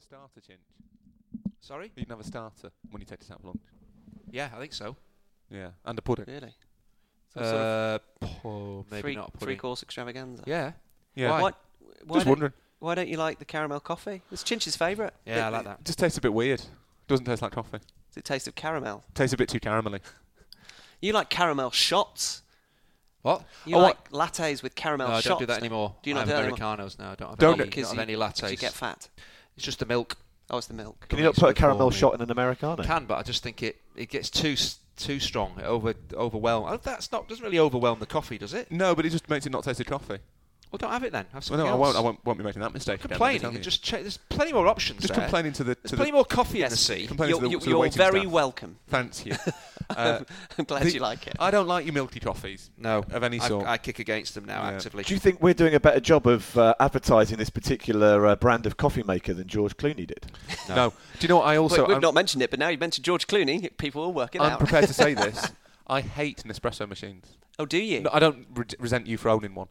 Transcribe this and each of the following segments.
a starter, Chinch. Sorry? You can have a starter when you take this out for lunch. Yeah, I think so. Yeah, and a pudding. Really? Some sort Uh, oh, maybe three, not a three course extravaganza. Yeah, Yeah, Why? What? Why just don't, wondering. why don't you like the caramel coffee? It's Chinch's favourite. yeah, I like that. It just tastes a bit weird. Doesn't taste like coffee. Does it taste of caramel? Tastes a bit too caramelly. You like caramel shots. What? You Oh, like lattes with caramel No, I shots. don't do that anymore. Do you I not have do that anymore? Americanos now. I don't have Don't any, don't have any lattes. You get fat. It's just the milk. Oh, it's the milk. Can you not Makes put a caramel me. shot in an Americano? Can, but I just think it, it gets too too strong. It over overwhelm. Oh, that's not doesn't really overwhelm the coffee, does it? No, but it just makes it not taste of coffee. Well, don't have it then. Have Well, something no, I won't. I won't, won't be making that mistake. again, let me Complaining. tell and you. Just check. There's plenty more options just there. complaining to the There's to plenty the more coffee in the sea. complaining You're, to the, you- to the you're very staff. welcome. Thank you. Uh, I'm glad the- you like it. I don't like your milky toffees No, of any sort. I kick against them now Yeah. actively. Do you think we're doing a better job of uh, advertising this particular uh, brand of coffee maker than George Clooney did? no. Do you know what I also? We- We've I'm, not mentioned it, but now you've mentioned George Clooney. People will work it I'm out. prepared to say this. I hate Nespresso machines. oh, do you? No, I don't re- resent you for owning one,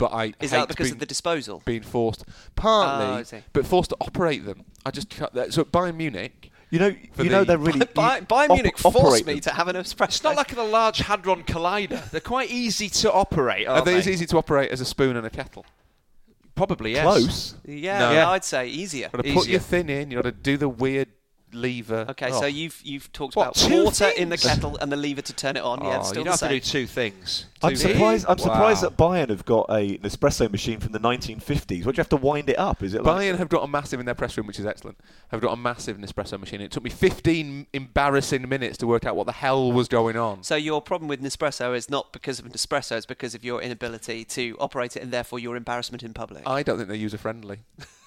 but I Is hate that because being, of the disposal? being forced partly, Oh, but forced to operate them. I just cut that. So at Bayern Munich, You know, For you know they're really Bayern, you Bayern op- Munich forced me them. to have an espresso. It's not like a large hadron collider. They're quite easy to operate. are Aren't they as easy to operate as a spoon and a kettle? Probably yes. close. yeah, No. yeah, I'd say easier. You've got to put your thin in. You've got to do the weird lever. Okay, Oh. so you've you've talked What, about two water in the kettle and the lever to turn it on. yeah, Oh, it's still you the have to do two things. I'm Two- surprised. I'm surprised that Bayern have got a, an espresso machine from the 1950s. What do you have to wind it up? Is it like Bayern have got a massive in their press room, which is excellent. Have got a massive Nespresso machine. It took me 15 embarrassing minutes to work out what the hell was going on. So your problem with Nespresso is not because of Nespresso; it's because of your inability to operate it, and therefore your embarrassment in public. I don't think they're user friendly.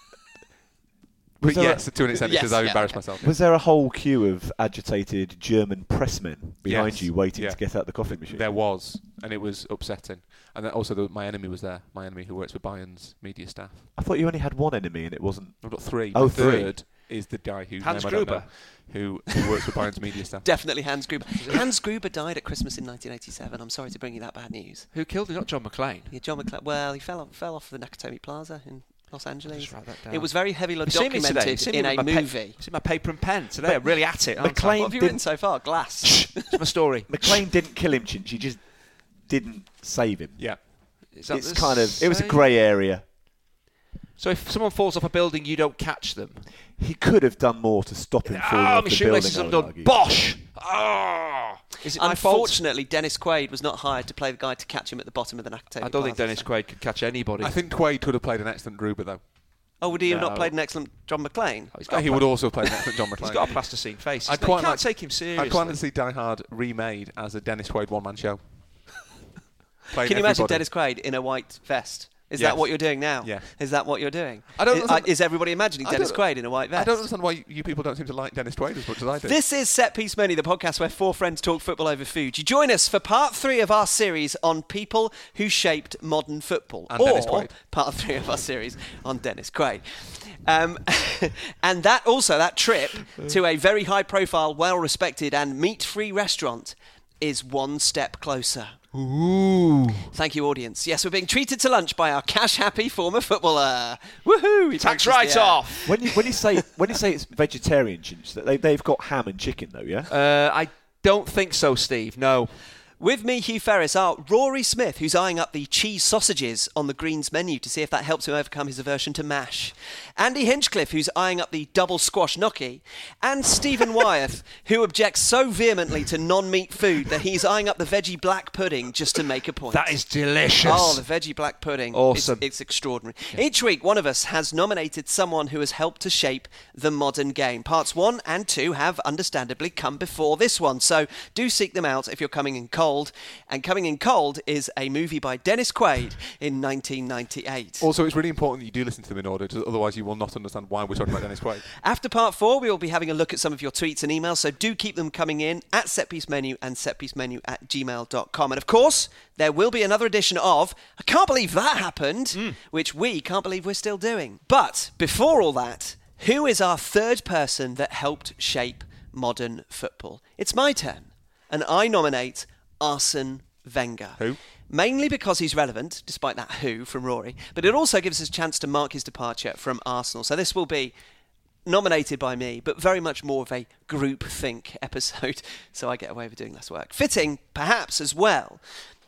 Was but there yes, to an extent, Yes, because I yeah, embarrass okay. myself. Was there a whole queue of agitated German pressmen behind Yes, you waiting yeah. to get out the coffee machine? There was, and it was upsetting. And then also, the, my enemy was there. My enemy who works with Bayern's media staff. I thought you only had one enemy and it wasn't. I've got three. Oh, the three. third is the guy whose Hans name I don't Gruber. who, who works with Bayern's media staff. Definitely Hans Gruber. Hans Gruber died at Christmas in 1987. I'm sorry to bring you that bad news. Who killed him? Not John McClane. Yeah, John McClane. Well, he fell off, fell off the Nakatomi Plaza in Los Angeles. Just write that down. It was very heavily You seen today? Documented in a my pa- movie. See my paper and pen today. I'm really at it. aren't I? McClane What have you written so far? Glass. It's my story. McClane didn't kill him, Chinch. He just didn't save him. Yeah. Is It's kind of. It was a grey area. So if someone falls off a building, you don't catch them. He could have done more to stop him falling Ah, off my the shoelaces building. I would undone. argue. Bosh! Ah! Is it? Unfortunately, Dennis Quaid was not hired to play the guy to catch him at the bottom of the Nakatomi I don't think Dennis so- Quaid could catch anybody. I think Quaid could have played an excellent Gruber, though. Oh, would he have not No. played an excellent John McClane? Oh, he's got he would pla- also have played an excellent John McClane. He's got a plasticine face. I'd I'd quite you can't like- take him seriously. I'd quite like to see Die Hard remade as a Dennis Quaid one-man show. Can you imagine. Dennis Quaid in a white vest? Is Yes. that what you're doing now? Yeah. Is that what you're doing? I don't Is, understand- is everybody imagining Dennis Quaid in a white vest? I don't understand why you people don't seem to like Dennis Quaid as much as I do. This is Set Piece Menu, the podcast where four friends talk football over food. You join us for part three of our series on people who shaped modern football, And or part three of our series on Dennis Quaid. Um, and that also that trip to a very high-profile, well-respected, and meat-free restaurant is one step closer. Ooh. Thank you, audience. Yes, we're being treated to lunch by our cash-happy former footballer. Woohoo! He Tax punches the write-off. When you when you say when you say it's vegetarian, that they they've got ham and chicken though, yeah. Uh, I don't think so, Steve. No. With me, Hugh Ferris, are Rory Smith, who's eyeing up the cheese sausages on the Greens menu to see if that helps him overcome his aversion to mash. Andy Hinchcliffe, who's eyeing up the double squash gnocchi. And Stephen Wyeth, who objects so vehemently to non meat food that he's eyeing up the veggie black pudding just to make a point. That is delicious. Oh, the veggie black pudding. Awesome. It's, it's extraordinary. Each week, one of us has nominated someone who has helped to shape the modern game. Parts one and two have understandably come before this one, so do seek them out if you're coming in cold. And Coming in Cold is a movie by Dennis Quaid in 1998. Also, it's really important that you do listen to them in order, otherwise you will not understand why we're talking about Dennis Quaid. After part four, we will be having a look at some of your tweets and emails, so do keep them coming in at setpiecemenu and setpiecemenu at gmail.com. And of course, there will be another edition of I Can't Believe That Happened, hmm. which we can't believe we're still doing. But before all that, who is our third person that helped shape modern football? It's my turn, and I nominate Arsene Wenger. Who? Mainly because he's relevant, despite that who from Rory, but it also gives us a chance to mark his departure from Arsenal. So this will be nominated by me, but very much more of a group think episode, so I get away with doing less work. Fitting, perhaps, as well,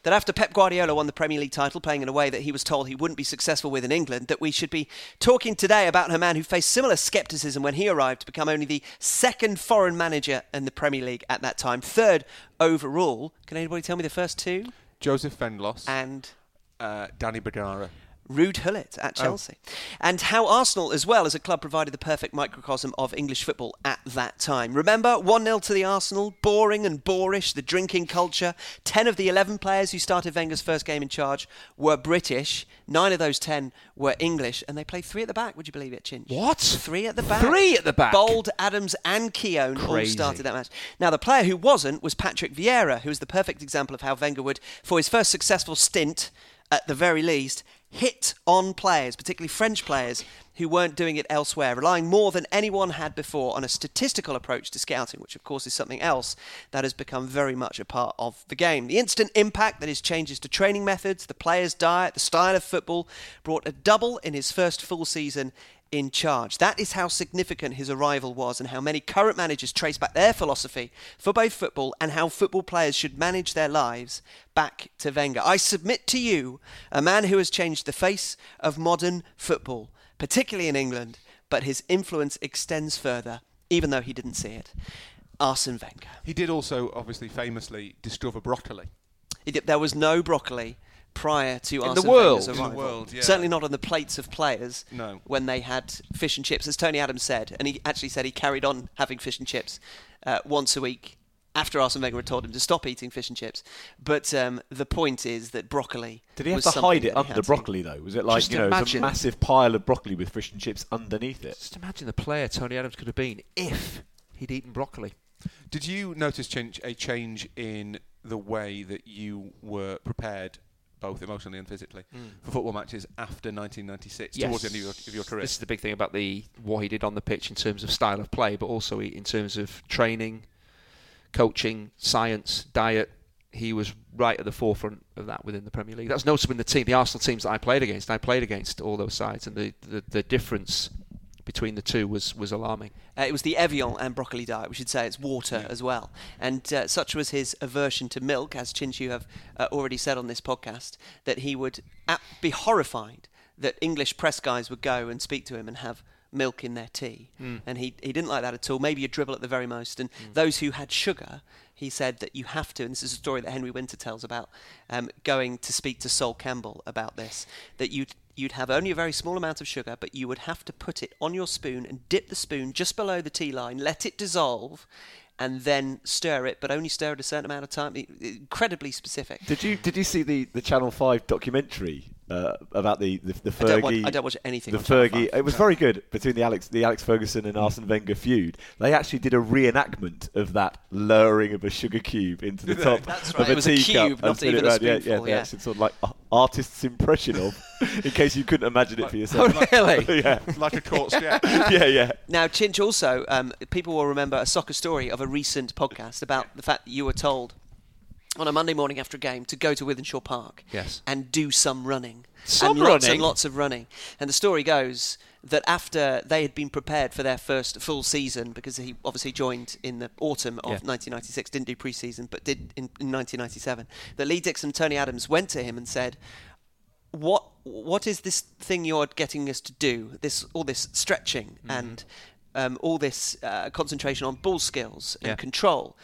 that after Pep Guardiola won the Premier League title, playing in a way that he was told he wouldn't be successful with in England, that we should be talking today about a man who faced similar scepticism when he arrived to become only the second foreign manager in the Premier League at that time, third overall. Can anybody tell me the first two? Joseph Venglos, And uh, Danny Bergara. Ruud Gullit at oh. Chelsea. And how Arsenal, as well as a club, provided the perfect microcosm of English football at that time. Remember, 1 0 to the Arsenal, boring and boorish, the drinking culture. 10 of the 11 players who started Wenger's first game in charge were British. Nine of those 10 were English, and they played three at the back. Would you believe it, Chinch? What? Three at the back. Three at the back? Bould, Adams, and Keown all started that match. Now, the player who wasn't was Patrick Vieira, who was the perfect example of how Wenger would, for his first successful stint, at the very least, hit on players, particularly French players, who weren't doing it elsewhere, relying more than anyone had before on a statistical approach to scouting, which of course is something else that has become very much a part of the game. The instant impact that his changes to training methods, the players' diet, the style of football brought a double in his first full season in charge. That is how significant his arrival was, and how many current managers trace back their philosophy for both football and how football players should manage their lives back to Wenger. I submit to you a man who has changed the face of modern football, particularly in England, but his influence extends further, even though he didn't see it. Arsene Wenger. He did also, obviously, famously discover broccoli. There was no broccoli prior to the Arsene world? Wenger's In the arrival. world, yeah. Certainly not on the plates of players. No. When they had fish and chips, as Tony Adams said, and he actually said he carried on having fish and chips uh, once a week after Arsene Wenger had told him to stop eating fish and chips. But um, the point is that broccoli. Did he have was to hide it under the broccoli though? Was it like Just you know, it was a massive pile of broccoli with fish and chips underneath it? Just imagine the player Tony Adams could have been if he'd eaten broccoli. Did you notice change, a change in the way that you were prepared, both emotionally and physically, hmm. for football matches after 1996, towards the end of your, of your career? This is the big thing about the what he did on the pitch in terms of style of play, but also in terms of training, coaching, science, diet. He was right at the forefront of that within the Premier League. That's noticeable in the team, the Arsenal teams that I played against. I played against all those sides, and the, the, the difference between the two was, was alarming. Uh, it was the Evian and broccoli diet. We should say it's water as well. And uh, such was his aversion to milk, as Chinchu have uh, already said on this podcast, that he would ap- be horrified that English press guys would go and speak to him and have milk in their tea. And he, he didn't like that at all. Maybe a dribble at the very most. And those who had sugar, he said that you have to, and this is a story that Henry Winter tells about um, going to speak to Sol Campbell about this, that you'd you'd have only a very small amount of sugar, but you would have to put it on your spoon and dip the spoon just below the tea line, let it dissolve, and then stir it, but only stir it a certain amount of time. Incredibly specific. Did you did you see the, the Channel Five documentary uh, about the the, the I don't, watch, Fergie? I don't watch anything. the on Channel Fergie. 5. It was very good between the Alex the Alex Ferguson and Arsene Wenger feud. They actually did a reenactment of that lowering of a sugar cube into the top That's of right, a it was a teacup cube, and not spin it even a round. Yeah, yeah, spoonful, the yeah. actual sort of like a- artist's impression of, in case you couldn't imagine it for yourself. really? yeah, like a court step. yeah, yeah. Now, Chinch, also, um, people will remember a soccer story of a recent podcast about the fact that you were told on a Monday morning after a game to go to Wythenshawe Park Yes. and do some running. Some and lots and lots of running. And the story goes that after they had been prepared for their first full season, because he obviously joined in the autumn of Yeah. 1996, didn't do pre-season, but did in, in 1997, that Lee Dixon and Tony Adams went to him and said, what what is this thing you're getting us to do? This all this stretching Mm-hmm. and um, all this uh, concentration on ball skills and Yeah. control.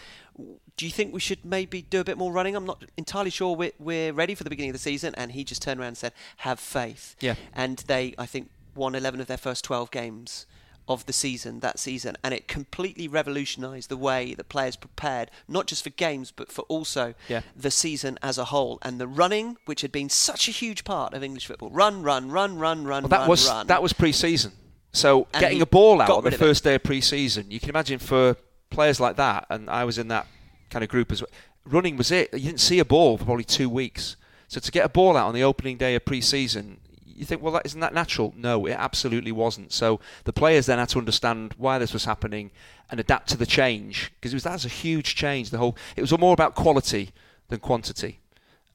Do you think we should maybe do a bit more running? I'm not entirely sure we're, we're ready for the beginning of the season. And he just turned around and said, "Have faith." Yeah. And they, I think, won 11 of their first 12 games of the season that season, and it completely revolutionised the way that players prepared, not just for games, but for also Yeah. the season as a whole. And the running, which had been such a huge part of English football, run, run, run, run, run, Well, that run, was run. that was pre-season. So And getting a ball out on the of it. first day of pre-season, you can imagine for players like that, and I was in that kind of group as well. Running was it. You didn't see a ball for probably two weeks. So to get a ball out on the opening day of pre-season, you think, well, that, isn't that natural? No, it absolutely wasn't. So the players then had to understand why this was happening and adapt to the change because it was that was a huge change. The whole it was more about quality than quantity.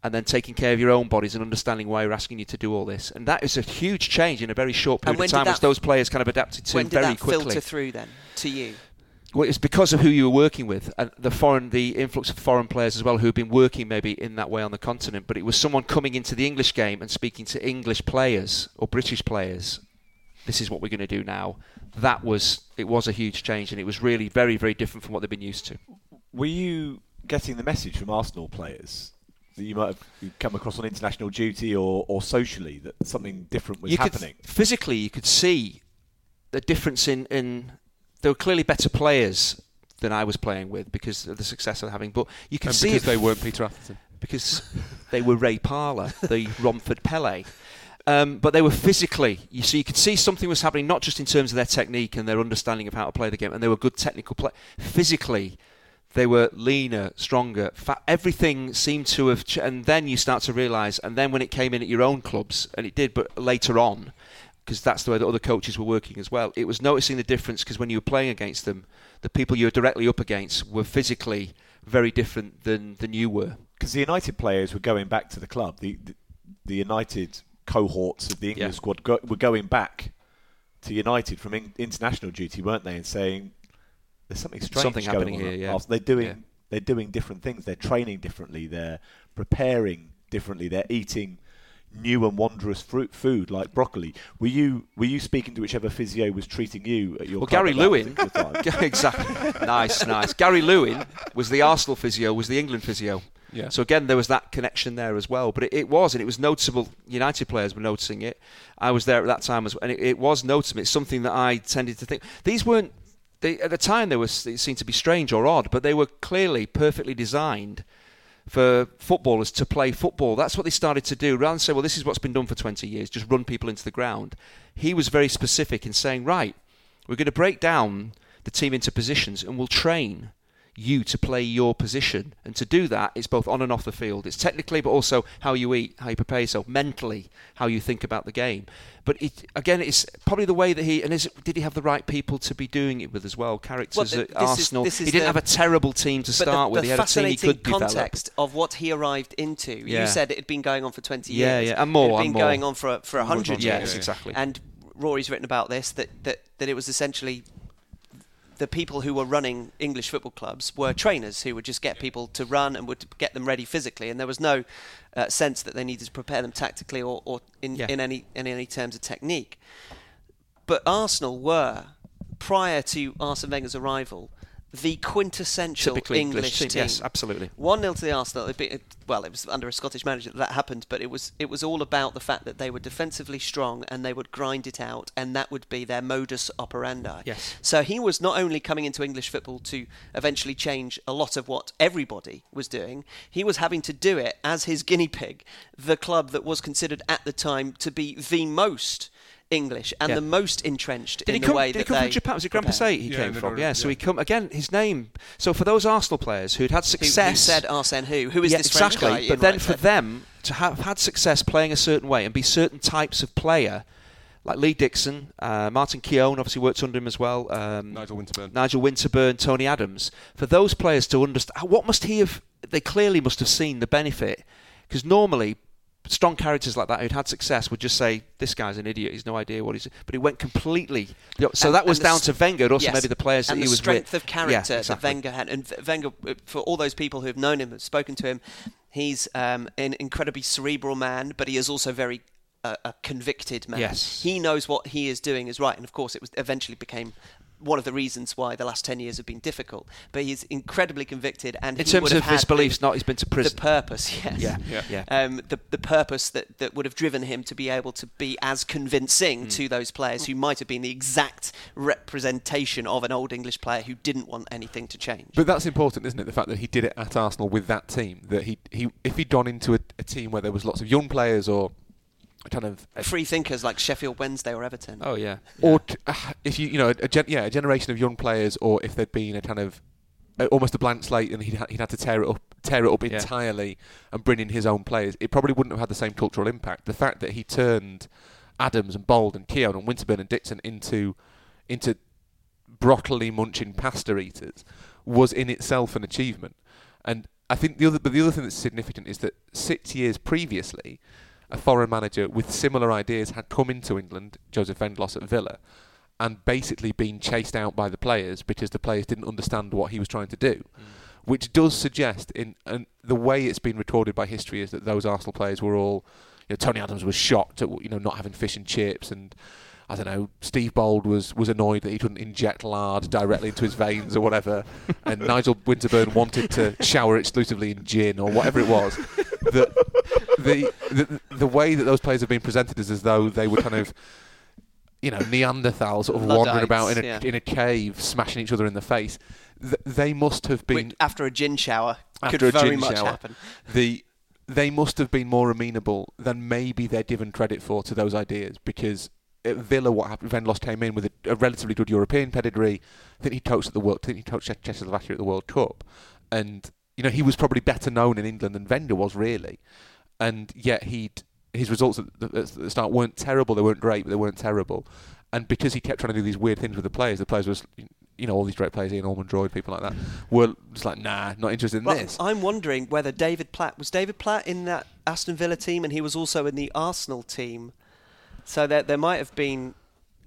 and then taking care of your own bodies and understanding why we're asking you to do all this. And that is a huge change in a very short period of time, which those players kind of adapted to when very did that quickly. filter through then to you? Well, it's because of who you were working with and the foreign, the influx of foreign players as well, who have been working maybe in that way on the continent. But it was someone coming into the English game and speaking to English players or British players. This is what we're going to do now. That was it was a huge change, and it was really very very different from what they've been used to. Were you getting the message from Arsenal players that you might have come across on international duty or, or socially that something different was you happening? Could, physically, you could see the difference in, in there were clearly better players than I was playing with because of the success I'm having. But you can and see because it they weren't Peter Atherton. Because they were Ray Parlour, the Romford Pele. Um, but they were physically, you see, you could see something was happening, not just in terms of their technique and their understanding of how to play the game, and they were good technical play. Physically, they were leaner, stronger. Fat, everything seemed to have, ch- and then you start to realise. And then when it came in at your own clubs, and it did, but later on, because that's the way that other coaches were working as well. It was noticing the difference because when you were playing against them, the people you were directly up against were physically very different than than you were. Because the United players were going back to the club. The the, the United cohorts of the England Yeah. squad go, were going back to United from in, international duty, weren't they? And saying there's something strange Something happening here, yeah. They're doing Yeah. they're doing different things. They're training differently. They're preparing differently. They're eating new and wondrous fruit food like broccoli. Were you were you speaking to whichever physio was treating you at your Well, Gary Lewin, exactly. nice, nice. Gary Lewin was the Arsenal physio, was the England physio. Yeah. So again, there was that connection there as well. But it, it was, and it was noticeable. United players were noticing it. I was there at that time as well, and it, it was noticeable. It's something that I tended to think. These weren't. They, at the time, they were. It seemed to be strange or odd, but they were clearly perfectly designed for footballers to play football. That's what they started to do. Rather than say, well, this is what's been done for 20 years, just run people into the ground. He was very specific in saying, right, we're going to break down the team into positions and we'll train you to play your position. And to do that, it's both on and off the field. It's technically, but also how you eat, how you prepare yourself, mentally, how you think about the game. But it, again, it's probably the way that he and is it, did he have the right people to be doing it with as well? Characters Well, th- at this is- Arsenal. is he didn't the- have a terrible team to start the, with. the he had a team he fascinating could develop. context of what he arrived into. Yeah. You said it had been going on for 20 Yeah, years. yeah, and more, It had been more. going on for for 100 Yes, years. exactly. And Rory's written about this that, that, that it was essentially the people who were running English football clubs were trainers who would just get people to run and would get them ready physically, and there was no uh, sense that they needed to prepare them tactically or, or in, Yeah. in any in any terms of technique. But Arsenal were prior to Arsene Wenger's arrival the quintessential Typically English, team. team. Yes, absolutely. One 0 to the Arsenal. It'd be- well, it was under a Scottish manager that that happened, but it was it was all about the fact that they were defensively strong and they would grind it out, and that would be their modus operandi. Yes. So he was not only coming into English football to eventually change a lot of what everybody was doing, he was having to do it as his guinea pig, the club that was considered at the time to be the most English and Yeah. the most entrenched Did in he the come, way did that he come they from Japan? Was it Grand prepare. Passat he Yeah, came from? no, Yeah, yeah. so he come again. His name. So for those Arsenal players who'd had success, who said Arsene who? Who is yeah, this exactly. French guy? but in then right for foot? them to have had success playing a certain way and be certain types of player, like Lee Dixon, uh, Martin Keown obviously worked under him as well. Um, Nigel Winterburn. Nigel Winterburn, Tony Adams. For those players to understand, what must he have? They clearly must have seen the benefit, because normally. Strong characters like that who'd had success would just say, "This guy's an idiot. He's no idea what he's." But he went completely. So And- that was down s- to Wenger, also yes, maybe the players and that he was strength with. of character Yeah, exactly. that Wenger had. And Wenger, uh, for all those people who have known him, have spoken to him, he's um, an incredibly cerebral man, but he is also very uh, a convicted man. Yes. he knows what he is doing is right, and of course, it was eventually became. One of the reasons why the last ten years have been difficult, but he's incredibly convicted, and In he terms would have of his had the- beliefs, not he's been to prison. the purpose, yes. Yeah, Yeah. yeah. Um, the the purpose that, that would have driven him to be able to be as convincing Hmm. to those players who might have been the exact representation of an old English player who didn't want anything to change. But that's important, isn't it? The fact that he did it at Arsenal with that team. That he, he if he'd gone into a, a team where there was lots of young players or kind of Free thinkers like Sheffield Wednesday or Everton. Oh yeah. or t- uh, if you you know a, a gen- yeah a generation of young players or if there'd been a kind of uh, almost a blank slate and he'd, ha- he'd had to tear it up tear it up Yeah. entirely and bring in his own players it probably wouldn't have had the same cultural impact the fact that he turned Adams and Bould and Keown and Winterburn and Dixon into into broccoli munching pasta eaters was in itself an achievement and I think the other, but the other thing that's significant is that six years previously, a foreign manager with similar ideas had come into England, Joseph Venglos at Villa, and basically been chased out by the players because the players didn't understand what he was trying to do. Mm. Which does suggest, in and the way it's been recorded by history, is that those Arsenal players were all, you know, Tony Adams was shocked at you know not having fish and chips, and I don't know, Steve Bould was was annoyed that he couldn't inject lard directly into his veins or whatever, and Nigel Winterburn wanted to shower exclusively in gin or whatever it was. The, the the the way that those players have been presented is as though they were kind of you know, Neanderthals sort of Luddites, wandering about in a yeah. in a cave, smashing each other in the face. Th- they must have been Which, after a gin shower. After could a very gin much shower, happen. The they must have been more amenable than maybe they're given credit for to those ideas because at Villa, what happened? Venglos came in with a, a, relatively good European pedigree. I think he coached at the World. I think he coached Czechoslovakia at the World Cup, and you know he was probably better known in England than Wenger was really, and yet he'd his results at the, at the start weren't terrible. They weren't great, but they weren't terrible. And because he kept trying to do these weird things with the players, the players was, you know, all these great players, Ian Ormondroyd, people like that, were just like, nah, not interested in well, this. I'm wondering whether David Platt was David Platt in that Aston Villa team, and he was also in the Arsenal team. So there, there might have been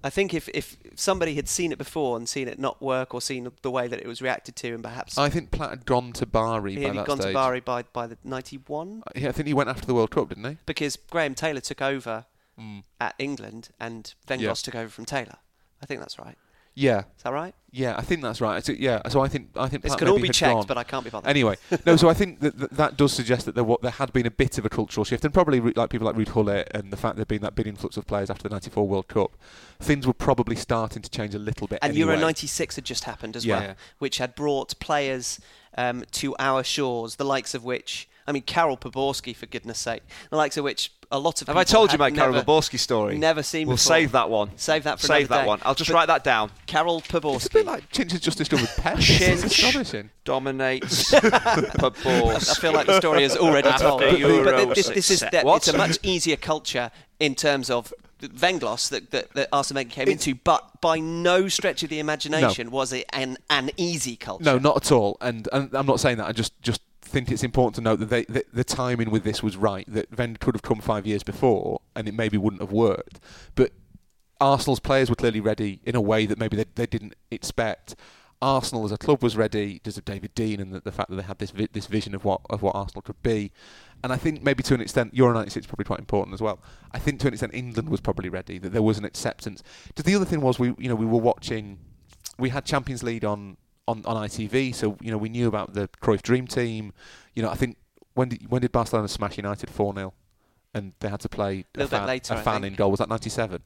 I think if, if somebody had seen it before and seen it not work or seen the way that it was reacted to, and perhaps I think Platt had gone to Bari. He had gone stage. to Bari by by the ninety one. Uh, yeah, I think he went after the World Cup, didn't he? Because Graham Taylor took over mm. at England, and Wenger yeah. took over from Taylor. I think that's right. Yeah. Is that right? Yeah, I think that's right. So, yeah, so I think I think this could all be checked, gone. but I can't be bothered. Anyway, no. So I think that, that, that does suggest that there w- there had been a bit of a cultural shift, and probably re- like people like Ruud Gullit and the fact there'd been that big influx of players after the '94 World Cup, things were probably starting to change a little bit. And anyway. Euro '96 had just happened as yeah. well, which had brought players um, to our shores, the likes of which I mean, Karel Poborský, for goodness sake, the likes of which a lot of Have I told you my Karel Poborský story? Never seen. We'll before. save that one. Save that for Save that day. one. I'll just but write that down. Karel Poborský. It's a bit like Chinch has just discovered pets. Chinch dominates Poborský. I feel like the story is already told. But, but this, this is that it's a much easier culture in terms of Venglos that, that, that Arsene Wenger came it's, into, but by no stretch of the imagination no. was it an, an easy culture. No, not at all. And, and I'm not saying that. I just, just think it's important to note that, they, the timing with this was right. That Wenger could have come five years before, and it maybe wouldn't have worked. But Arsenal's players were clearly ready in a way that maybe they, they didn't expect. Arsenal as a club was ready because of David Dein and the, the, fact that they had this vi- this vision of what of what Arsenal could be. And I think maybe to an extent, Euro 96 is probably quite important as well. I think to an extent, England was probably ready, that there was an acceptance. Because the other thing was, we you know we were watching, we had Champions League on on, on ITV. So you know we knew about the Cruyff Dream Team. You know I think when did when did Barcelona smash United four 0 and they had to play a, a fan, later, a fan in goal. Was that ninety seven?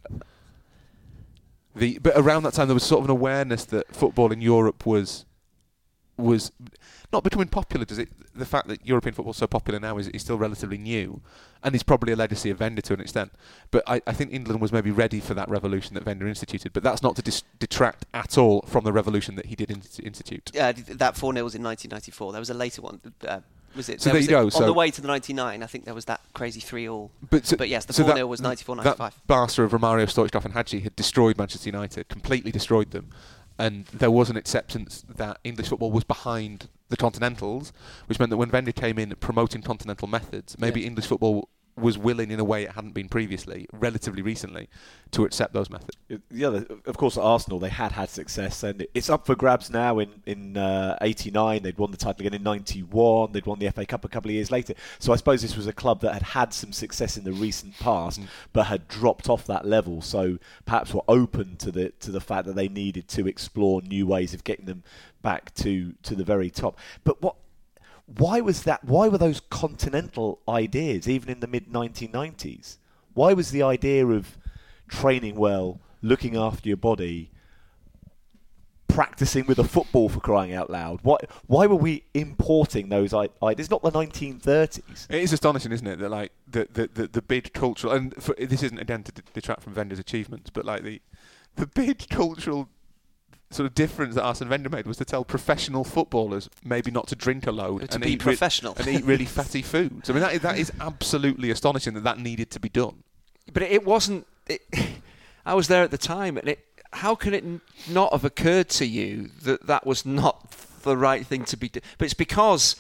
The but around that time there was sort of an awareness that football in Europe was was not becoming popular. Does it? The fact that European football is so popular now is, is still relatively new, and it's probably a legacy of Wenger to an extent. But I, I think England was maybe ready for that revolution that Wenger instituted. But that's not to dis- detract at all from the revolution that he did in- institute. Yeah, that four 0 was in 1994. There was a later one. Uh, was it? So there, there you go. On so the way to the 99, I think there was that crazy 3 all. But, so, but yes, the 4 so 0 was 94 95. That Barca of Romario, Stoichkov, and Hagi had destroyed Manchester United, completely destroyed them and there was an acceptance that English football was behind the Continentals, which meant that when Wenger came in promoting continental methods, maybe yeah. English football was willing in a way it hadn't been previously, relatively recently, to accept those methods. Yeah, of course, at Arsenal they had had success, and it's up for grabs now. In in '89, uh, they'd won the title again in '91. They'd won the FA Cup a couple of years later. So I suppose this was a club that had had some success in the recent past, mm. but had dropped off that level. So perhaps were open to the to the fact that they needed to explore new ways of getting them back to to the very top. But what why was that? Why were those continental ideas even in the mid 1990s? Why was the idea of training well, looking after your body, practicing with a football for crying out loud? Why why were we importing those ideas? Not the 1930s. It is astonishing, isn't it, that like the the the, the big cultural and for, this isn't again to detract from Wenger's achievements, but like the the big cultural sort of difference that Arsene Wenger made was to tell professional footballers maybe not to drink a load to and be eat professional re- and eat really fatty foods. I mean, that is, that is absolutely astonishing that that needed to be done. But it wasn't. It, I was there at the time, and it. How can it not have occurred to you that that was not the right thing to be? Do- but it's because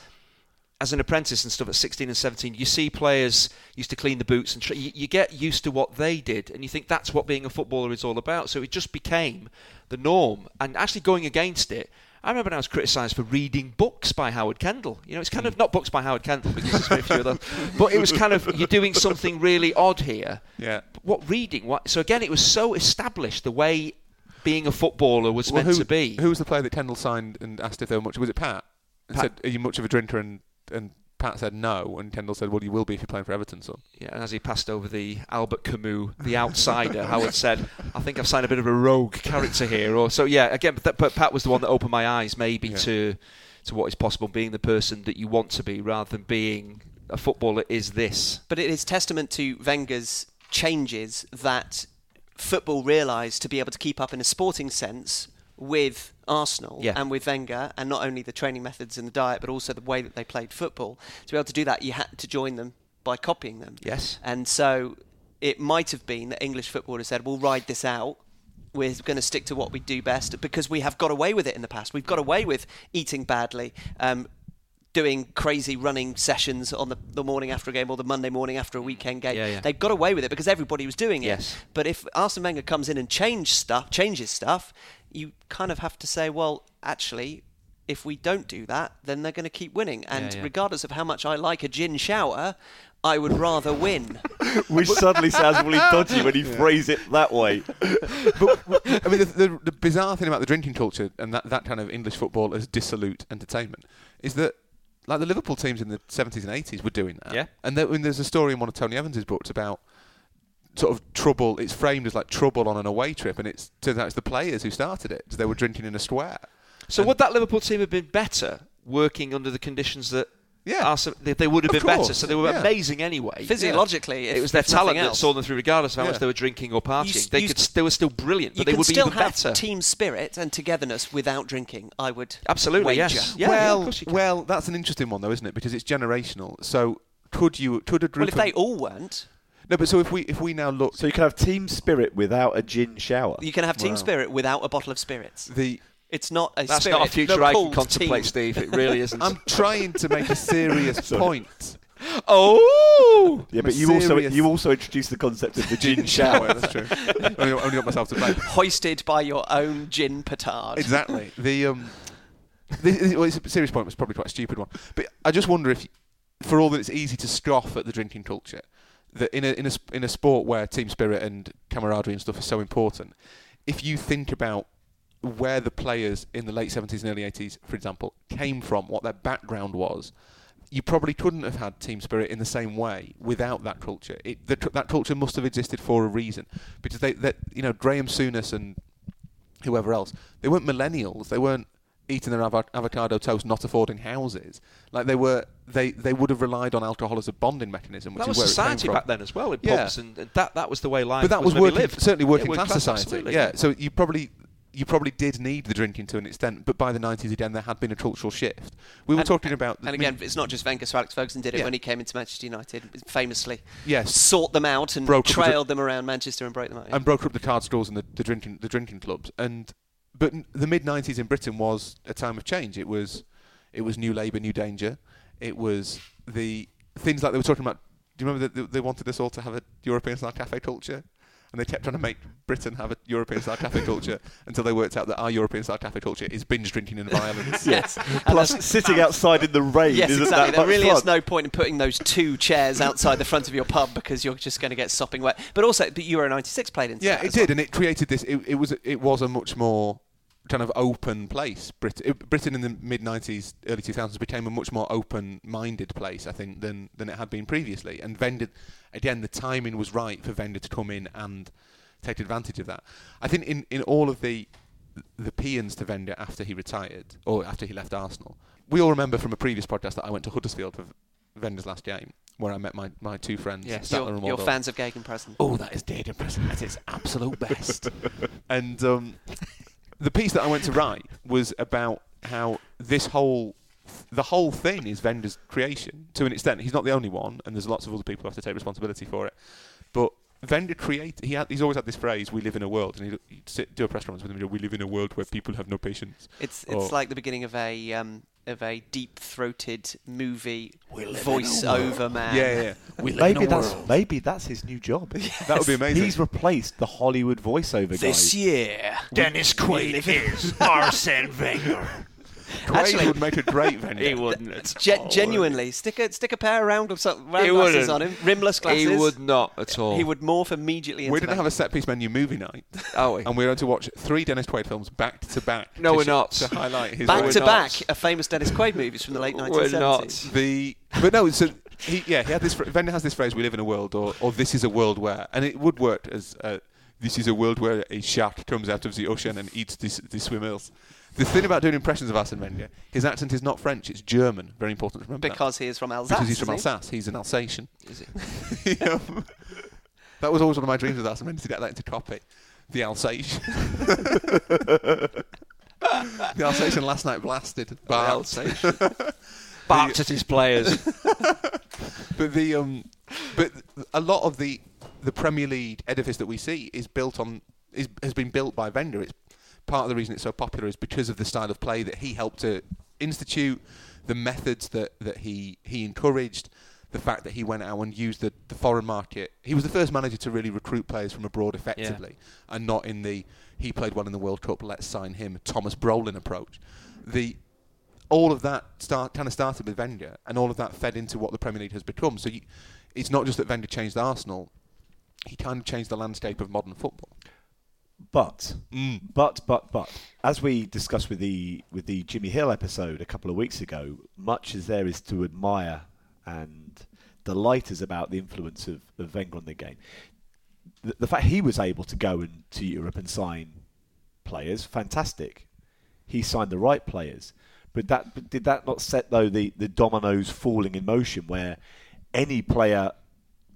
as an apprentice and stuff at 16 and 17, you see players used to clean the boots and tr- you, you get used to what they did, and you think that's what being a footballer is all about. So it just became the norm, and actually going against it. I remember when I was criticised for reading books by Howard Kendall. You know, it's kind of hmm. not books by Howard Kendall because there's very few of but it was kind of you're doing something really odd here. Yeah. But what reading? What? So again, it was so established the way being a footballer was Well, meant who, to be. Who was the player that Kendall signed and asked if they were much? Was it Pat? Pat. said, "Are you much of a drinker?" And and Pat said no, and Kendall said, "Well, you will be if you're playing for Everton, son." Yeah, and as he passed over the Albert Camus, the outsider, Howard said, "I think I've signed a bit of a rogue character here." Or so, yeah. Again, but, that, but Pat was the one that opened my eyes, maybe Yeah. to to what is possible, being the person that you want to be, rather than being a footballer. Is this? But it is testament to Wenger's changes that football realised to be able to keep up in a sporting sense with Arsenal Yeah. and with Wenger, and not only the training methods and the diet, but also the way that they played football. To be able to do that, you had to join them by copying them. Yes. And so it might have been that English footballers said, we'll ride this out. We're going to stick to what we do best because we have got away with it in the past. We've got away with eating badly, um, doing crazy running sessions on the, the morning after a game or the Monday morning after a weekend game. Yeah, yeah. They've got away with it because everybody was doing it. Yes. But if Arsene Wenger comes in and change stuff, changes stuff, you kind of have to say, well, actually, if we don't do that, then they're going to keep winning. And yeah. regardless of how much I like a gin shower, I would rather win. Which suddenly sounds really dodgy when you phrase it that way. but I mean, the, the, the bizarre thing about the drinking culture and that, that kind of English football as dissolute entertainment is that, like the Liverpool teams in the 70s and 80s were doing that. Yeah. And there, and there's a story in one of Tony Evans' books about sort of trouble. It's framed as like trouble on an away trip, and it's turns out it's the players who started it. they were drinking in a square. So would that Liverpool team have been better working under the conditions that? Yeah. Ah, Arsenal, they, they would have Of been better. So they were yeah. amazing anyway. Physiologically, if- it was their if nothing talent that saw them through, regardless of how Yeah. much they were drinking or partying. s- they you could, s- they were still brilliant, you but they can would be still even have better. team spirit and togetherness without drinking. I would Absolutely, wager. yes. Yeah, yeah, of well, you can. well, that's an interesting one though, isn't it? Because it's generational. So could you could a group Well, if they all weren't, no, but so if we if we now look So you can have team spirit without a gin shower. you can have team Wow. spirit without a bottle of spirits. the It's not a That's spirit. not a future they're I can contemplate, team. Steve. It really isn't. I'm trying to make a serious point. oh! yeah, but a you also you also introduced the concept of the gin Gin shower. shower, that's true. only, only got myself to blame. Hoisted by your own gin petard. Exactly. The um, the, well, it's a serious point. It was probably quite a stupid one, but I just wonder if, for all that it's easy to scoff at the drinking culture, that in a in a in a sport where team spirit and camaraderie and stuff is so important, if you think about where the players in the late 70s and early 80s, for example, came from, what their background was, you probably couldn't have had team spirit in the same way without that culture. It, the, that culture must have existed for a reason, because they, that you know, Graham Souness and whoever else, they weren't millennials. They weren't eating their avo- avocado toast, not affording houses. Like they were, they, they would have relied on alcohol as a bonding mechanism, which That was where it society back then as well, in Yeah. pubs, and and that, that was the way life But that was, maybe working, lived. certainly working Yeah, class, society. absolutely, Yeah, so you probably you probably did need the drinking to an extent, but by the 90s again there had been a cultural shift. We were And- talking about And again, it's not just Wenger. So Alex Ferguson did it Yeah. when he came into Manchester United, famously yes, sought them out and Broke trailed them around Manchester and broke them out. and broke up the card stores and the, the drinking the drinking clubs. And but the mid '90s in Britain was a time of change. It was it was new Labour, new danger. It was the things like they were talking about. Do you remember that they- they wanted us all to have a European style cafe culture? And they kept trying to make Britain have a European style cafe culture until they worked out that our European style cafe culture is binge drinking and violence. yes. Plus, sitting outside in the rain Yes, isn't exactly. that There much really fun. is no point in putting those two chairs outside the front of your pub because you're just going to get sopping wet. But also, but Euro '96 played into Yeah, that it as did, well. and it created this. It, it was it was a much more kind of open place. Brit- Britain in the mid '90s, early 2000s became a much more open-minded place, I think, than than it had been previously. And Wenger, again, the timing was right for Wenger to come in and take advantage of that. I think in, in all of the the paeans to Wenger after he retired or after he left Arsenal, we all remember from a previous podcast that I went to Huddersfield for Wenger's last game, where I met my, my two friends, Yes. Statler You're, and you're Waldorf. fans of Gegenpressing. Oh, that is Data Prison at its absolute best. and um, the piece that I went to write was about how this whole the whole thing is Wenger's creation to an extent. He's not the only one, and there's lots of other people who have to take responsibility for it. But Wenger created. He had, he's always had this phrase: "We live in a world," and he'd, he'd sit, do a press conference with him. We live in a world where people have no patience. It's it's Oh. like the beginning of a um, of a deep-throated movie voice-over man. Yeah, yeah. maybe that's maybe that's his new job. That would be amazing. He's replaced the Hollywood voiceover This guy. year, Dennis Quaid is Arsene Wenger. Quaid Actually- would make a great Wenger. He wouldn't. at Ge- all. genuinely, stick a stick a pair of round of some round glasses wouldn't. on him, rimless glasses. He would not at all. He would morph immediately We're going to have a set piece menu movie night, Are we? and we're going to watch three Dennis Quaid films back to back. No, to we're sh- not. To highlight his back to not. back, a famous Dennis Quaid movies from the late 1970s. We're not. The but no, so he yeah he had this. fr- Wenger has this phrase: "We live in a world," or or "This is a world where," and it would work as uh, "This is a world where a shark comes out of the ocean and eats the, s- the swimmers." The thing about doing impressions of Arsene Wenger, his accent is not French; it's German. Very important to remember. that. Because he is from Alsace. because he's from isn't he? Alsace, he's an Alsatian. Is it? Yeah. that was always one of my dreams with Arsene Wenger to get that into copy. The Alsatian. the Alsatian last night blasted. Barked. Alsatian. Barked at his players. but the um, but a lot of the the Premier League edifice that we see is built on is has been built by Wenger. It's part of the reason it's so popular is because of the style of play that he helped to institute, the methods that that he he encouraged. The fact that he went out and used the, the foreign market. He was the first manager to really recruit players from abroad effectively and not in the he played well in the World Cup, let's sign him, Thomas Brolin approach. The all of that start kind of started with Wenger, and all of that fed into what the Premier League has become. So you, it's not just that Wenger changed Arsenal; he kind of changed the landscape of modern football. But Mm. but but but as we discussed with the with the Jimmy Hill episode a couple of weeks ago, much as there is to admire and delight us about the influence of, of Wenger on the game, the, the fact he was able to go into Europe and sign players, fantastic. He signed the right players, but that but did that not set though the, the dominoes falling in motion where any player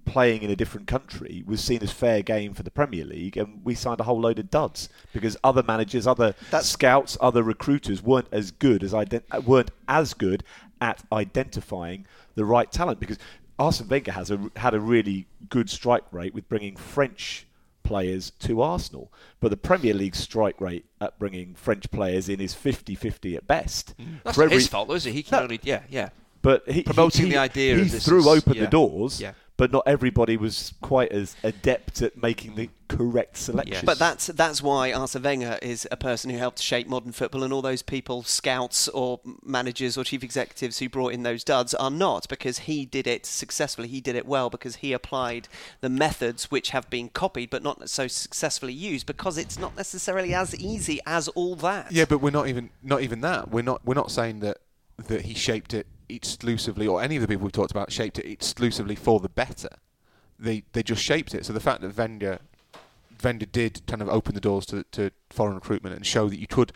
playing in a different country was seen as fair game for the Premier League, and we signed a whole load of duds because other managers, other That's- scouts, other recruiters weren't as good as ident- uh, weren't as good at identifying the right talent. Because Arsene Wenger has a, had a really good strike rate with bringing French players to Arsenal, but the Premier League strike rate at bringing French players in is 50-50 at best. That's not every- his fault, though, is it? He can No. only, yeah, yeah. But he, Promoting he, the idea he of this threw is- open yeah. the doors, Yeah. but not everybody was quite as adept at making the correct selection. Yes. But that's that's why Arsene Wenger is a person who helped shape modern football, and all those people, scouts or managers or chief executives who brought in those duds, are not because he did it successfully. He did it well because he applied the methods which have been copied but not so successfully used. Because it's not necessarily as easy as all that. Yeah, but we're not even not even that. We're not we're not saying that that he shaped it exclusively, or any of the people we've talked about shaped it exclusively for the better. They they just shaped it. So the fact that Wenger Wenger did kind of open the doors to, to foreign recruitment and show that you could.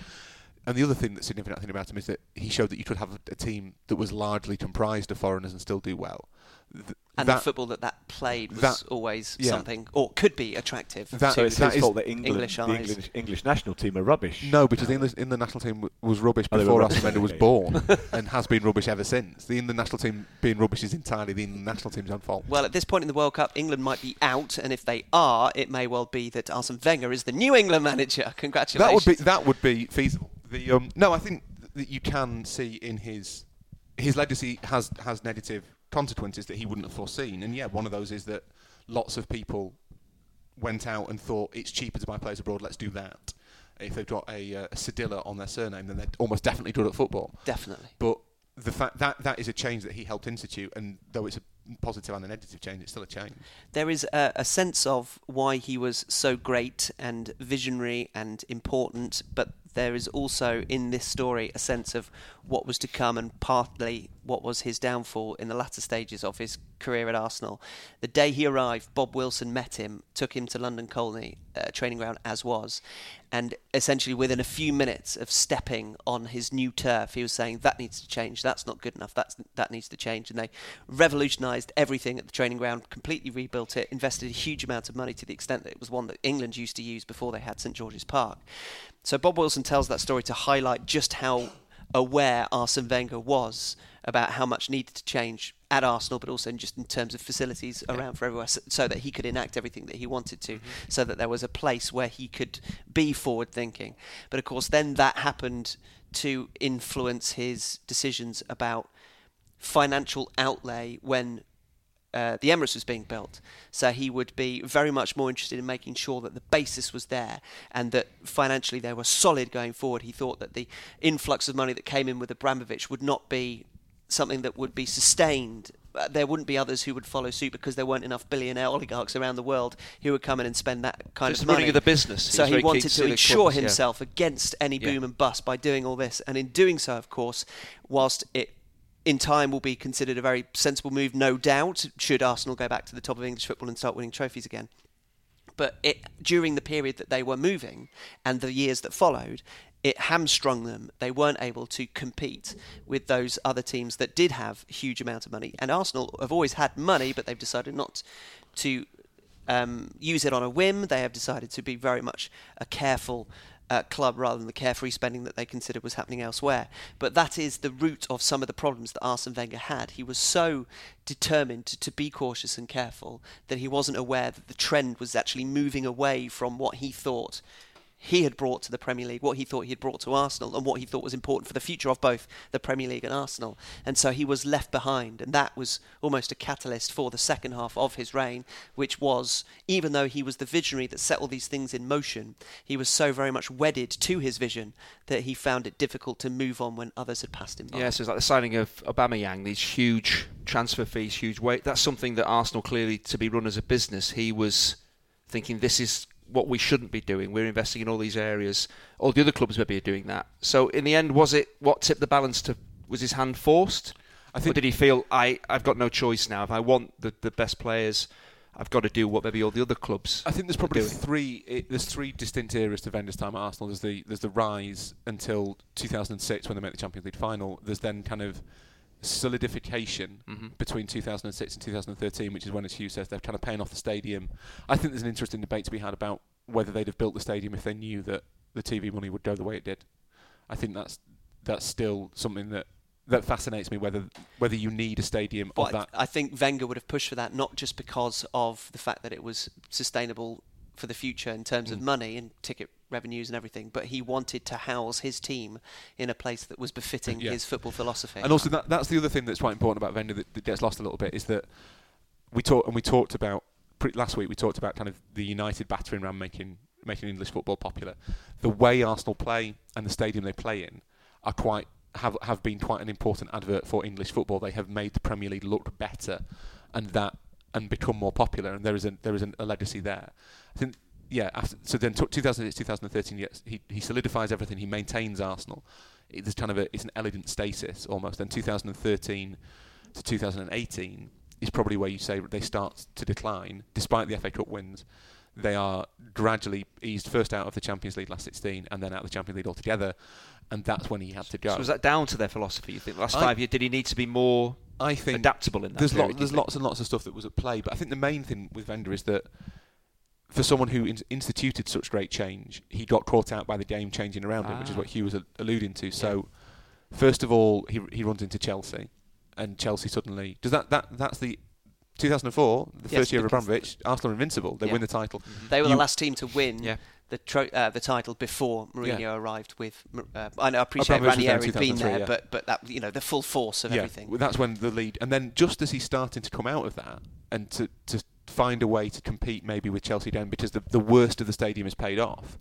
And the other thing that's significant thing about him is that he showed that you could have a, a team that was largely comprised of foreigners and still do well. Th- and that, the football that that played was that- always yeah. something, or could be attractive. That- so it's that his fault that England, English the. English, English national team are rubbish. No, because the English, England national team was rubbish Oh, before rubbish, Arsene Wenger was born and has been rubbish ever since. The England national team being rubbish is entirely the England national team's own fault. Well, at this point in the World Cup, England might be out, and if they are, it may well be that Arsene Wenger is the new England manager. Congratulations. that Congratulations. would be that would be feasible. The um, no, I think that you can see in his his legacy has has negative consequences that he wouldn't have foreseen, and yeah, one of those is that lots of people went out and thought it's cheaper to buy players abroad. Let's do that. If they've got a, uh, a on their surname, then they're almost definitely good at football. Definitely. But the fact that that is a change that he helped institute, and though it's a positive and a negative change, it's still a change. There is a, a sense of why he was so great and visionary and important, but there is also in this story a sense of what was to come and partly what was his downfall in the latter stages of his career at Arsenal. The day he arrived, Bob Wilson met him, took him to London Colney uh, training ground as was, and essentially within a few minutes of stepping on his new turf, he was saying that needs to change. That's not good enough. That's that needs to change. And they revolutionised everything at the training ground, completely rebuilt it, invested a huge amount of money to the extent that it was one that England used to use before they had St George's Park. So Bob Wilson tells that story to highlight just how aware Arsene Wenger was about how much needed to change at Arsenal, but also in just in terms of facilities around for everywhere, so, so that he could enact everything that he wanted to, mm-hmm. so that there was a place where he could be forward thinking. But of course, then that happened to influence his decisions about financial outlay when uh, the Emirates was being built. So he would be very much more interested in making sure that the basis was there and that financially they were solid going forward. He thought that the influx of money that came in with Abramovich would not be something that would be sustained. Uh, There wouldn't be others who would follow suit because there weren't enough billionaire oligarchs around the world who would come in and spend that kind Just of the money. running of the business. So he wanted to the insure clubs, yeah. himself against any Yeah. boom and bust by doing all this. And in doing so, of course, whilst it in time will be considered a very sensible move, no doubt, should Arsenal go back to the top of English football and start winning trophies again. But it, during the period that they were moving and the years that followed, it hamstrung them. They weren't able to compete with those other teams that did have huge amount of money. And Arsenal have always had money, but they've decided not to um, use it on a whim. They have decided to be very much a careful uh, club rather than the carefree spending that they considered was happening elsewhere. But that is the root of some of the problems that Arsene Wenger had. He was so determined to, to be cautious and careful that he wasn't aware that the trend was actually moving away from what he thought he had brought to the Premier League, what he thought he had brought to Arsenal, and what he thought was important for the future of both the Premier League and Arsenal. And so he was left behind, and that was almost a catalyst for the second half of his reign, which was, even though he was the visionary that set all these things in motion, he was so very much wedded to his vision that he found it difficult to move on when others had passed him by. Yeah, so it's like the signing of Aubameyang, these huge transfer fees, huge weight. That's something that Arsenal clearly, to be run as a business, he was thinking this is what we shouldn't be doing. We're investing in all these areas. All the other clubs maybe are doing that. So in the end, was it what tipped the balance to? Was his hand forced? I or think did he feel I I've got no choice now? If I want the the best players, I've got to do what maybe all the other clubs. I think there's probably three. It, there's three distinct eras to Wenger's time at Arsenal. There's the there's the rise until 2006 when they make the Champions League final. There's then kind of solidification Mhm. between 2006 and 2013, which is when, as Hugh says, they're kind of paying off the stadium. I think there's an interesting debate to be had about whether they'd have built the stadium if they knew that the TV money would go the way it did. I think that's that's still something that that fascinates me. Whether whether you need a stadium of But that. I, think Wenger would have pushed for that not just because of the fact that it was sustainable for the future in terms of Mm. money and ticket revenues and everything, but he wanted to house his team in a place that was befitting Yeah. his football philosophy. And also, that, that's the other thing that's quite important about Wenger that, that gets lost a little bit is that we talked and we talked about last week. We talked about kind of the United battering ram making making English football popular. The way Arsenal play and the stadium they play in are quite have have been quite an important advert for English football. They have made the Premier League look better, and that and become more popular. And there is a there is an, a legacy there. I think. Yeah, after, so then t- 2008, 2013, yes, he, he solidifies everything. He maintains Arsenal. It's kind of a, it's an elegant stasis almost. Then 2013 to 2018 is probably where you say they start to decline, despite the FA Cup wins. They are gradually eased first out of the Champions League last 16, and then out of the Champions League altogether, and that's when he had to go. So was that down to their philosophy? You think last I- five years? Did he need to be more I think adaptable in that? there's, period, lot, there's lots and lots of stuff that was at play, but I think the main thing with Wenger is that for someone who in- instituted such great change, he got caught out by the game changing around him, which is Ah. what Hugh was a- alluding to. So, first of all, he he runs into Chelsea, and Chelsea suddenly does that. That that's the 2004, the Yes, first year of Abramovich. Arsenal are invincible; they Yeah. win the title. Mhm. they were you- the last team to win Yeah. the tro- uh, the title before Mourinho Yeah. arrived with. Uh, I know, I appreciate Abramovich was there in Ranieri had been there, yeah. but but that you know the full force of yeah, everything. well, that's when the lead, and then just as he's starting to come out of that, and to to find a way to compete maybe with Chelsea down because the the worst of the stadium is paid off.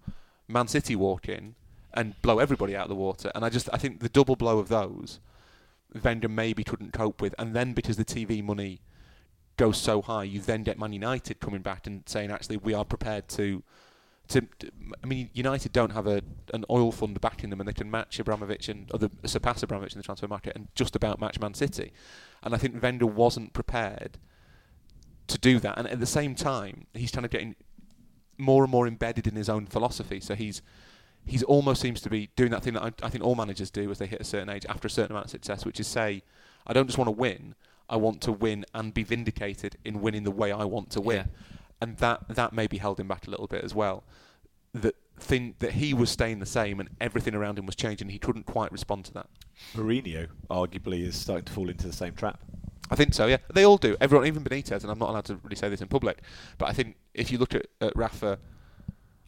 Man City walk in and blow everybody out of the water, and I just I think the double blow of those, Wenger maybe couldn't cope with, and then because the TV money goes so high, you then get Man United coming back and saying actually we are prepared to. To, I mean, United don't have a an oil fund backing them, and they can match Abramovich and other surpass Abramovich in the transfer market, and just about match Man City. And I think Wenger wasn't prepared to do that. And at the same time, he's kind of getting more and more embedded in his own philosophy. So he's he's almost seems to be doing that thing that I, I think all managers do as they hit a certain age after a certain amount of success, which is say, I don't just want to win. I want to win and be vindicated in winning the way I want to win. And that that maybe held him back a little bit as well. That thing that he was staying the same and everything around him was changing. He couldn't quite respond to that. Mourinho arguably is starting to fall into the same trap. I think so, yeah. They all do. Everyone, even Benitez, and I'm not allowed to really say this in public, but I think if you look at, at Rafa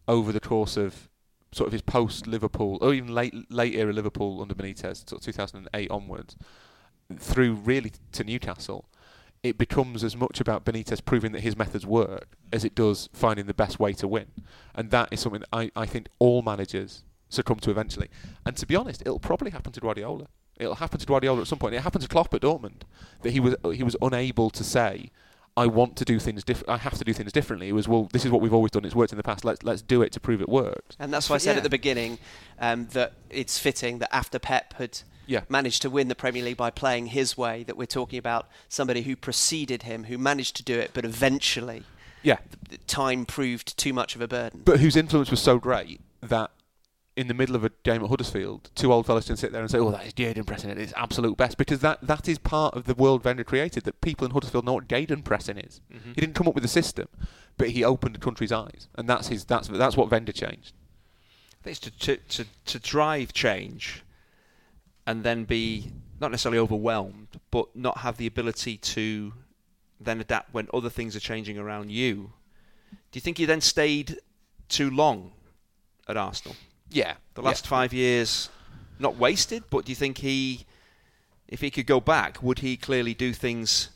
over the course of sort of his post Liverpool or even late late era Liverpool under Benitez, sort of 2008 onwards, through really to Newcastle, it becomes as much about Benitez proving that his methods work as it does finding the best way to win, and that is something that I, I think all managers succumb to eventually. And to be honest, it'll probably happen to Guardiola. It'll happen to Guardiola at some point. It happened to Klopp at Dortmund that he was he was unable to say I want to do things different. I have to do things differently. It was well, this is what we've always done. It's worked in the past. Let's let's do it to prove it works. And that's why I said Yeah. at the beginning um, that it's fitting that after Pep had Yeah. managed to win the Premier League by playing his way, that we're talking about somebody who preceded him, who managed to do it, but eventually Yeah, time proved too much of a burden. but whose influence was so great that in the middle of a game at Huddersfield, two old fellas can sit there and say, "Oh, that is gegenpressing at its absolute best," because that that is part of the world Wenger created. That people in Huddersfield know what gegenpressing is. Mm-hmm. He didn't come up with the system, but he opened the country's eyes, and that's his. That's that's what Wenger changed. I think it's to, to, to, to drive change and then be not necessarily overwhelmed, but not have the ability to then adapt when other things are changing around you. Do you think he then stayed too long at Arsenal? Yeah, The last five years, not wasted, but do you think he, if he could go back, would he clearly do things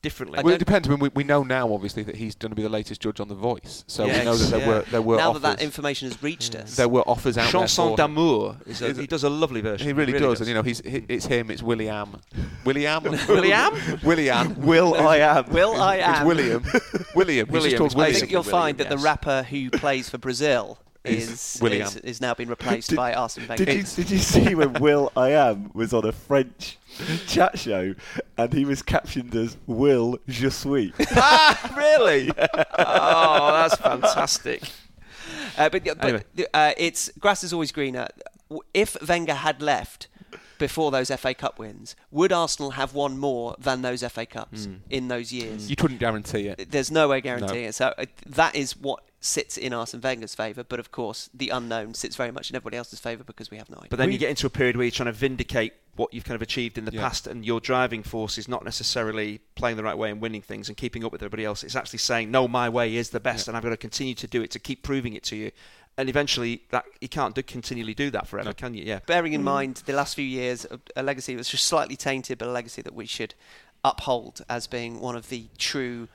differently? Well, it depends. I mean, we, we know now, obviously, that he's going to be the latest judge on The Voice. So Yes, we know that there yeah. were there were now offers. that that information has reached us, there were offers out Chanson there. for him. d'amour. Is a, he does a lovely version. He really, does. and you know, he's he, it's him. It's William. William. William? William. Will I am. Will I It's am? William. William. He's William, just called it's I William. think you'll William, find that the rapper who plays for Brazil Is is is now been replaced Did- by Arsene Wenger. Did you, did you see when Will I Am was on a French chat show and he was captioned as Will Je suis? ah, really? oh, that's fantastic. Uh, but but Anyway. uh, it's grass is always greener. If Wenger had left before those FA Cup wins, would Arsenal have won more than those FA Cups Hmm. in those years? You couldn't guarantee it. There's no way guaranteeing No. it. So uh, that is what sits in Arsene Wenger's favour. But of course, the unknown sits very much in everybody else's favour because we have no idea. But then you get into a period where you're trying to vindicate what you've kind of achieved in the Yeah. past, and your driving force is not necessarily playing the right way and winning things and keeping up with everybody else. It's actually saying, "No, my way is the best, and I've got to continue to do it to keep proving it to you." And eventually, that you can't do, continually do that forever, No. can you? Yeah. bearing in mm. mind the last few years, a, a legacy that's just slightly tainted, but a legacy that we should uphold as being one of the true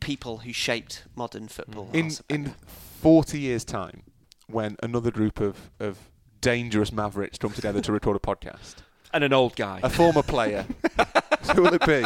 people who shaped modern mm. football. In in 40 years' time, when another group of, of dangerous mavericks come together to record a podcast, And an old guy. a former player, who will it be?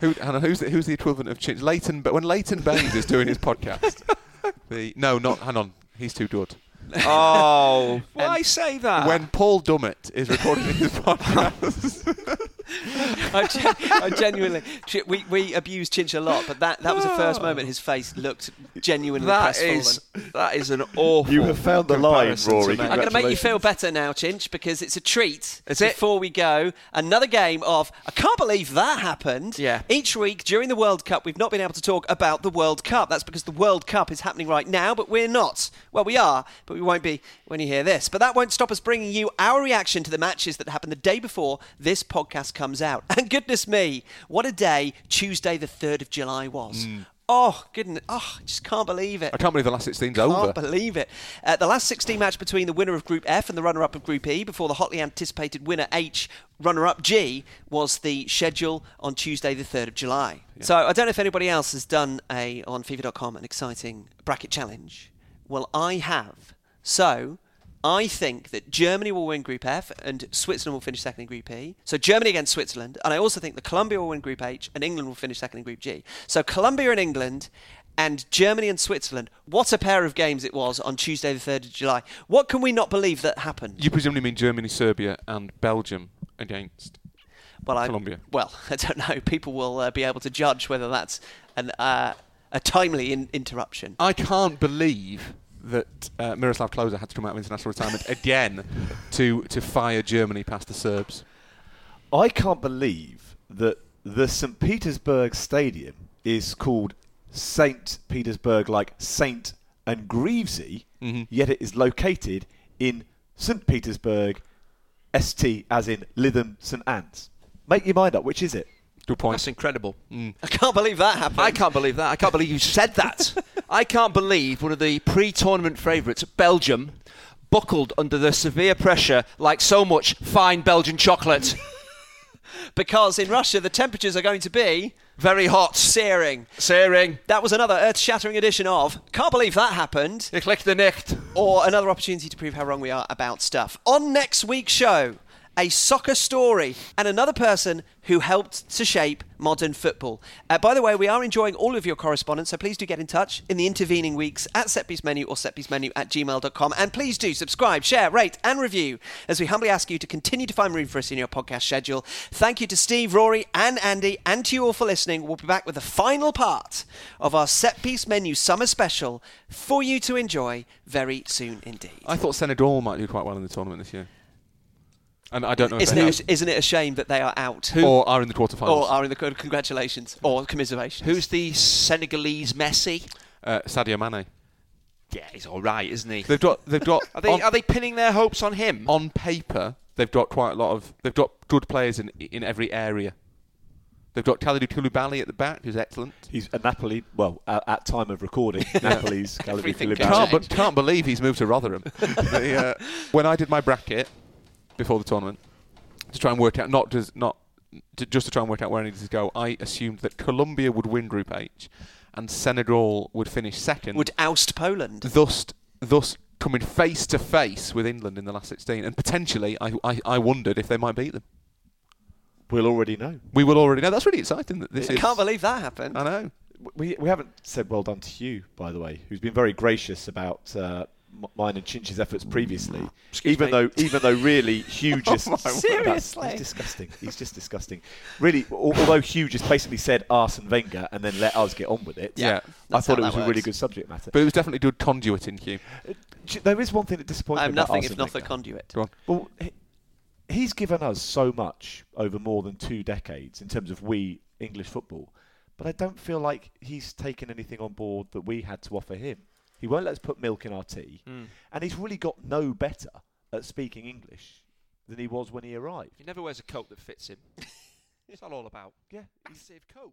Who, hang on, who's, the, who's the equivalent of Chin? Leighton, but when Leighton Baines is doing his podcast, the no, not hang on, he's too good. oh, why say that? when Paul Dummett is recording his podcast, I, gen- I genuinely, we, we abused Chinch a lot, but that, that was the first moment his face looked genuinely that crestfallen. is that is an awful. You have found the line, comparison to Rory. I'm going to make you feel better now, Chinch, because it's a treat. Is it? Before we go, another game of I can't believe that happened. Yeah. Each week during the World Cup, we've not been able to talk about the World Cup. That's because the World Cup is happening right now, but we're not. Well, we are, but we won't be when you hear this. But that won't stop us bringing you our reaction to the matches that happened the day before this podcast comes out. And goodness me, what a day Tuesday, the 3rd of July was. Oh, goodness. Oh, I just can't believe it. I can't believe the last 16's Can't over. believe it. Uh, the last 16 match between the winner of Group F and the runner up of Group E before the hotly anticipated winner H, runner up G, was the schedule on Tuesday, the 3rd of July. So I don't know if anybody else has done a on FIFA.com an exciting bracket challenge. Well, I have. So I think that Germany will win Group F and Switzerland will finish second in Group E. So Germany against Switzerland. And I also think that Colombia will win Group H and England will finish second in Group G. So Colombia and England and Germany and Switzerland. What a pair of games it was on Tuesday, the 3rd of July. What can we not believe that happened? You presumably mean Germany, Serbia, and Belgium against. Well, I, Colombia. Well, I don't know. People will uh, be able to judge whether that's an, uh, a timely in- interruption. I can't believe that uh, Miroslav Klose had to come out of international retirement again to to fire Germany past the Serbs. I can't believe that the St. Petersburg Stadium is called St. Petersburg, like Saint and Greavesy, Mhm. yet it is located in St. Petersburg, ST as in Lytham St. Anne's. Make your mind up, which is it? Good point. That's incredible. Mm. I can't believe that happened. I can't believe that. I can't believe you said that. I can't believe one of the pre-tournament favourites, Belgium, buckled under the severe pressure like so much fine Belgian chocolate. Because in Russia, the temperatures are going to be Very hot. searing. Searing. That was another earth shattering edition of Can't Believe That Happened, Ich the nicht. or another opportunity to prove how wrong we are about stuff. On next week's show, a soccer story and another person who helped to shape modern football. Uh, by the way, we are enjoying all of your correspondence, so please do get in touch in the intervening weeks at setpiecemenu or setpiecemenu at gmail.com. And please do subscribe, share, rate, and review as we humbly ask you to continue to find room for us in your podcast schedule. Thank you to Steve, Rory, and Andy, and to you all for listening. We'll be back with the final part of our Set Piece Menu Summer Special for you to enjoy very soon indeed. I thought Senegal might do quite well in the tournament this year. And I don't know Isn't they it, isn't it a shame that they are out? have. or are in the quarterfinals. Or are in the congratulations or commiserations? Who's the Senegalese Messi? uh, Sadio Mane. Yeah, he's all right, isn't he? They've got they've got Are they on, are they pinning their hopes on him? on paper they've got quite a lot of they've got good players in in every area. They've got Kalidou Koulibaly at the back, who's excellent. He's a Napoli. Well, at, at time of recording, Napoli's Kalidou Everything Koulibaly. can Can't, change. can't believe he's moved to Rotherham. The, uh, when I did my bracket before the tournament to try and work out not just not to, just to try and work out where I needed to go, I assumed that Colombia would win Group H and Senegal would finish second. would oust Poland? thus thus coming face to face with England in the last 16 and potentially I, I, I wondered if they might beat them. We'll already know. We will already know. That's really exciting that this I is can't believe that happened. I know. We, we haven't said well done to you, by the way, who's been very gracious about uh, m- mine and Chinch's efforts previously. Excuse even me. though, even though really Hugh just my Seriously? he's disgusting. He's just disgusting. Really, although Hugh just basically said Arsene Wenger and then let us get on with it. Yeah. I thought it was that a really good subject matter. But it was definitely good conduit in Hugh. Uh, there is one thing that disappoints I'm me about nothing if not the Wenger. conduit. Go on. Well, he's given us so much over more than two decades in terms of we English football, but I don't feel like he's taken anything on board that we had to offer him. He won't let us put milk in our tea, Mm. and he's really got no better at speaking English than he was when he arrived. He never wears a coat that fits him. That all about? Yeah, Massive coat.